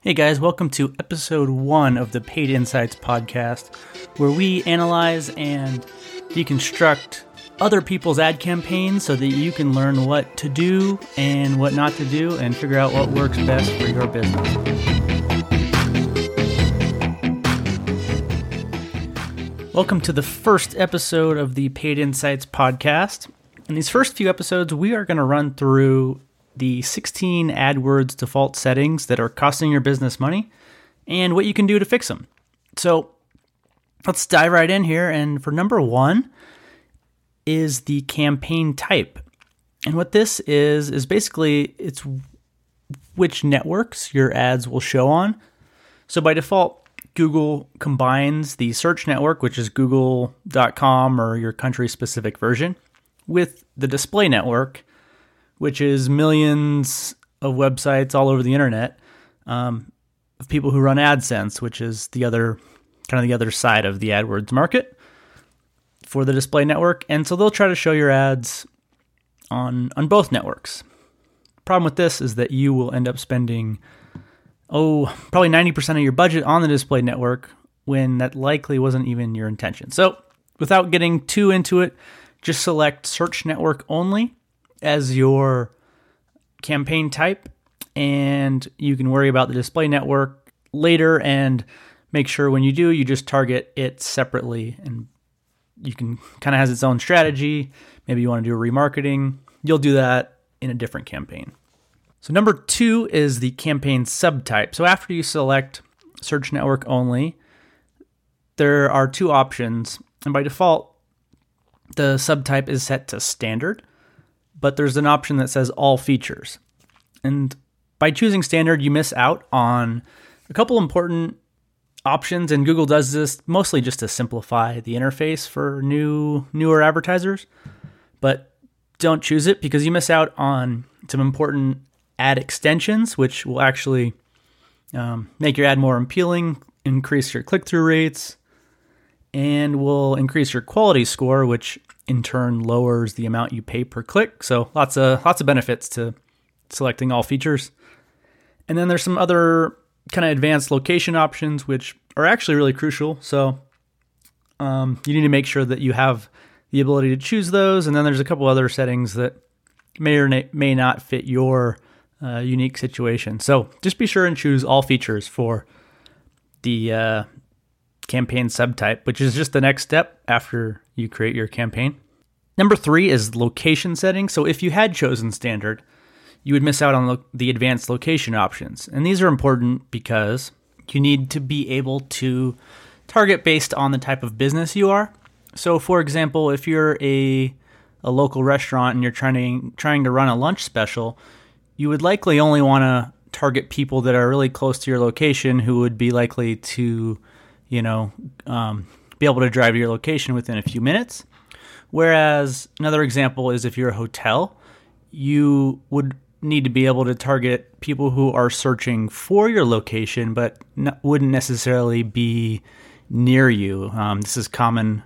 Hey guys, welcome to episode one of the Paid Insights podcast, where we analyze and deconstruct other people's ad campaigns so that you can learn what to do and what not to do and figure out what works best for your business. Welcome to the first episode of the Paid Insights podcast. In these first few episodes, we are going to run through the 16 AdWords default settings that are costing your business money and what you can do to fix them. So let's dive right in here. And for number one is the campaign type. And what this is, is basically it's which networks your ads will show on. So by default, Google combines the search network, which is google.com or your country specific version, with the display network, which is millions of websites all over the internet um, of people who run AdSense, which is the other kind of the other side of the AdWords market for the display network. And so they'll try to show your ads on on both networks. Problem with this is that you will end up spending oh, probably 90% of your budget on the display network when that likely wasn't even your intention. So, without getting too into it, just select search network only as your campaign type, and you can worry about the display network later and make sure when you do, you just target it separately and you can kind of has its own strategy. Maybe you want to do a remarketing. You'll do that in a different campaign. So number two is the campaign subtype. So after you select search network only, there are two options, and by default, the subtype is set to standard but there's an option that says all features. And by choosing standard, you miss out on a couple important options and Google does this mostly just to simplify the interface for new newer advertisers. But don't choose it because you miss out on some important ad extensions, which will actually um, make your ad more appealing, increase your click through rates, and will increase your quality score, which in turn lowers the amount you pay per click. So lots of lots of benefits to selecting all features. And then there's some other kind of advanced location options which are actually really crucial. So um, you need to make sure that you have the ability to choose those. And then there's a couple other settings that may or may not fit your uh, unique situation. So just be sure and choose all features for the uh, campaign subtype, which is just the next step after you create your campaign. Number three is location settings. So if you had chosen standard, you would miss out on lo- the advanced location options. And these are important because you need to be able to target based on the type of business you are. So for example, if you're a a local restaurant and you're trying to trying to run a lunch special, you would likely only want to target people that are really close to your location who would be likely to you know, um, be able to drive to your location within a few minutes. Whereas another example is if you're a hotel, you would need to be able to target people who are searching for your location, but wouldn't necessarily be near you. Um, this is common,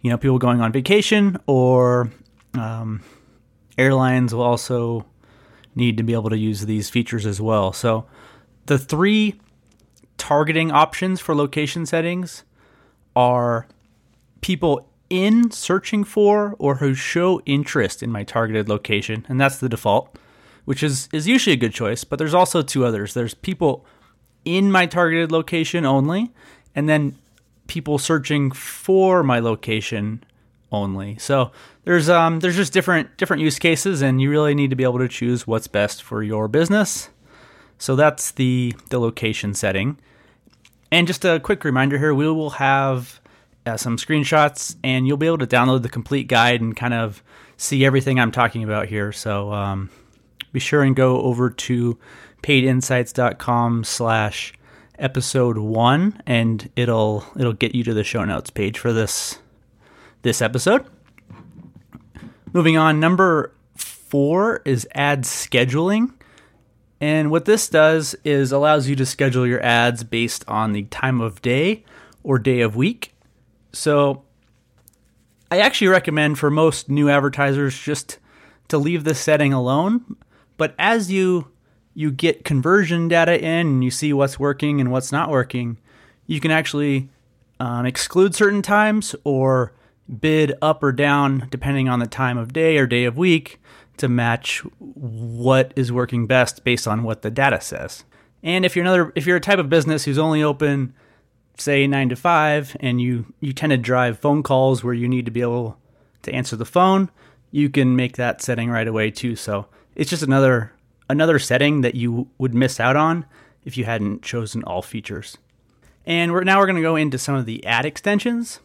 you know, people going on vacation or um, airlines will also need to be able to use these features as well. So the three targeting options for location settings are people in searching for or who show interest in my targeted location, and that's the default, which is is usually a good choice. But there's also two others. There's people in my targeted location only, and then people searching for my location only. So there's um there's just different different use cases, and you really need to be able to choose what's best for your business. So that's the the location setting. And just a quick reminder here, we will have uh, some screenshots and you'll be able to download the complete guide and kind of see everything I'm talking about here. So um, be sure and go over to paidinsights.com slash episode one and it'll it'll get you to the show notes page for this this episode. Moving on, number four is ad scheduling. And what this does is allows you to schedule your ads based on the time of day or day of week. So I actually recommend for most new advertisers just to leave this setting alone. But as you you get conversion data in and you see what's working and what's not working, you can actually um, exclude certain times or bid up or down depending on the time of day or day of week to match what is working best based on what the data says. And if you're another if you're a type of business who's only open say 9 to 5 and you you tend to drive phone calls where you need to be able to answer the phone, you can make that setting right away too. So, it's just another another setting that you would miss out on if you hadn't chosen all features. And we're now we're going to go into some of the ad extensions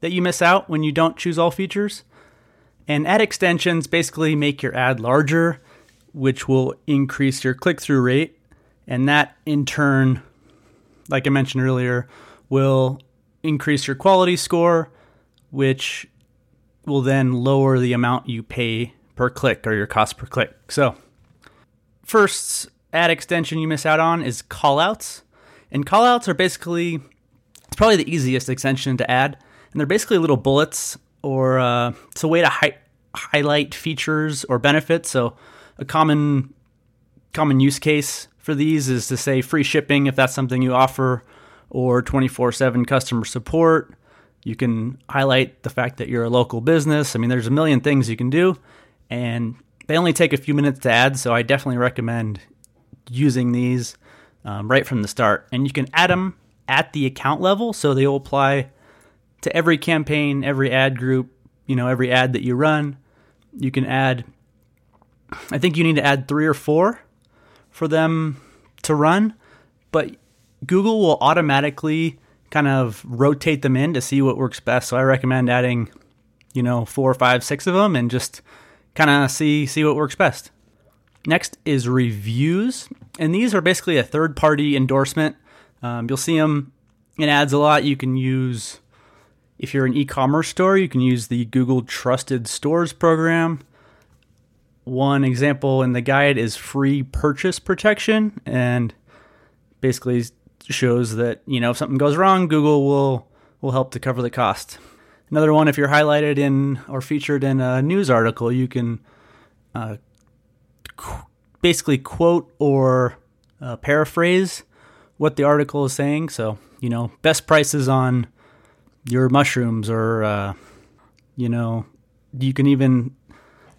that you miss out when you don't choose all features. And ad extensions basically make your ad larger, which will increase your click through rate. And that in turn, like I mentioned earlier, will increase your quality score, which will then lower the amount you pay per click or your cost per click. So, first ad extension you miss out on is callouts. And callouts are basically, it's probably the easiest extension to add. And they're basically little bullets or uh, it's a way to hi- highlight features or benefits. So a common common use case for these is to say free shipping if that's something you offer or 24/7 customer support. You can highlight the fact that you're a local business. I mean, there's a million things you can do and they only take a few minutes to add, so I definitely recommend using these um, right from the start. And you can add them at the account level, so they will apply to every campaign, every ad group, you know, every ad that you run. You can add, I think you need to add three or four for them to run, but Google will automatically kind of rotate them in to see what works best. So I recommend adding, you know, four, five, six of them and just kind of see see what works best. Next is reviews, and these are basically a third party endorsement. Um, you'll see them in ads a lot. You can use if you're an e-commerce store, you can use the Google Trusted Stores program. One example in the guide is free purchase protection, and basically shows that you know if something goes wrong, Google will will help to cover the cost. Another one, if you're highlighted in or featured in a news article, you can uh, qu- basically quote or uh, paraphrase what the article is saying. So, you know, best prices on your mushrooms, or, uh, you know, you can even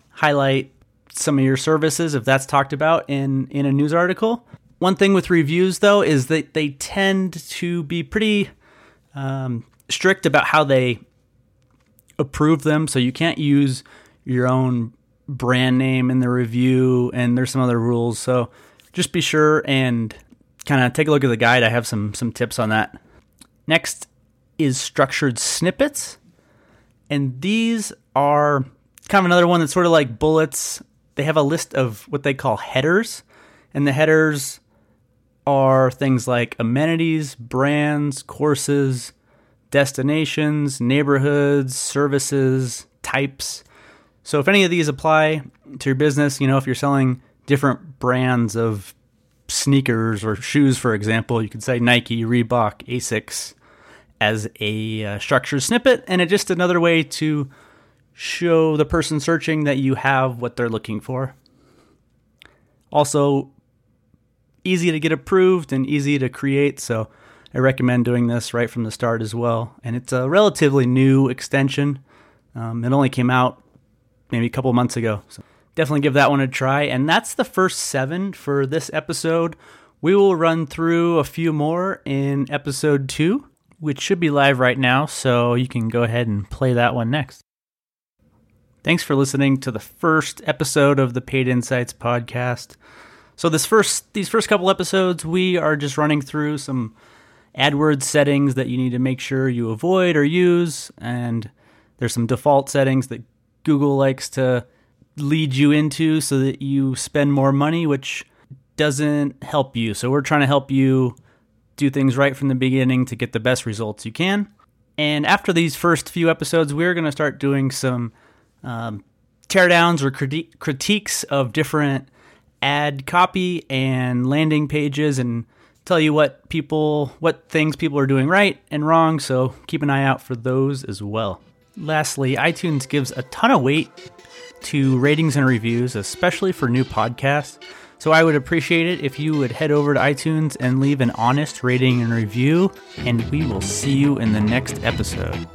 highlight some of your services if that's talked about in, in a news article. One thing with reviews, though, is that they tend to be pretty um, strict about how they approve them. So you can't use your own brand name in the review, and there's some other rules. So just be sure and kind of take a look at the guide. I have some some tips on that. Next is structured snippets, and these are kind of another one that's sort of like bullets. They have a list of what they call headers, and the headers are things like amenities, brands, courses, destinations, neighborhoods, services, types. So if any of these apply to your business, you know, if you're selling different brands of sneakers or shoes, for example, you could say Nike, Reebok, Asics as a uh, structured snippet, and it's just another way to show the person searching that you have what they're looking for. Also, easy to get approved and easy to create, so I recommend doing this right from the start as well. And it's a relatively new extension. Um, it only came out maybe a couple months ago. So definitely give that one a try. And that's the first seven for this episode. We will run through a few more in episode two, which should be live right now. So you can go ahead and play that one next. Thanks for listening to the first episode of the Paid Insights podcast. So this first these first couple episodes we are just running through some AdWords settings that you need to make sure you avoid or use. And there's some default settings that Google likes to lead you into so that you spend more money, which doesn't help you. So we're trying to help you do things right from the beginning to get the best results you can. And after these first few episodes, we're going to start doing some um, teardowns or criti- critiques of different ad copy and landing pages and tell you what people what things people are doing right and wrong so keep an eye out for those as well lastly itunes gives a ton of weight to ratings and reviews especially for new podcasts So I would appreciate it if you would head over to iTunes and leave an honest rating and review, and we will see you in the next episode.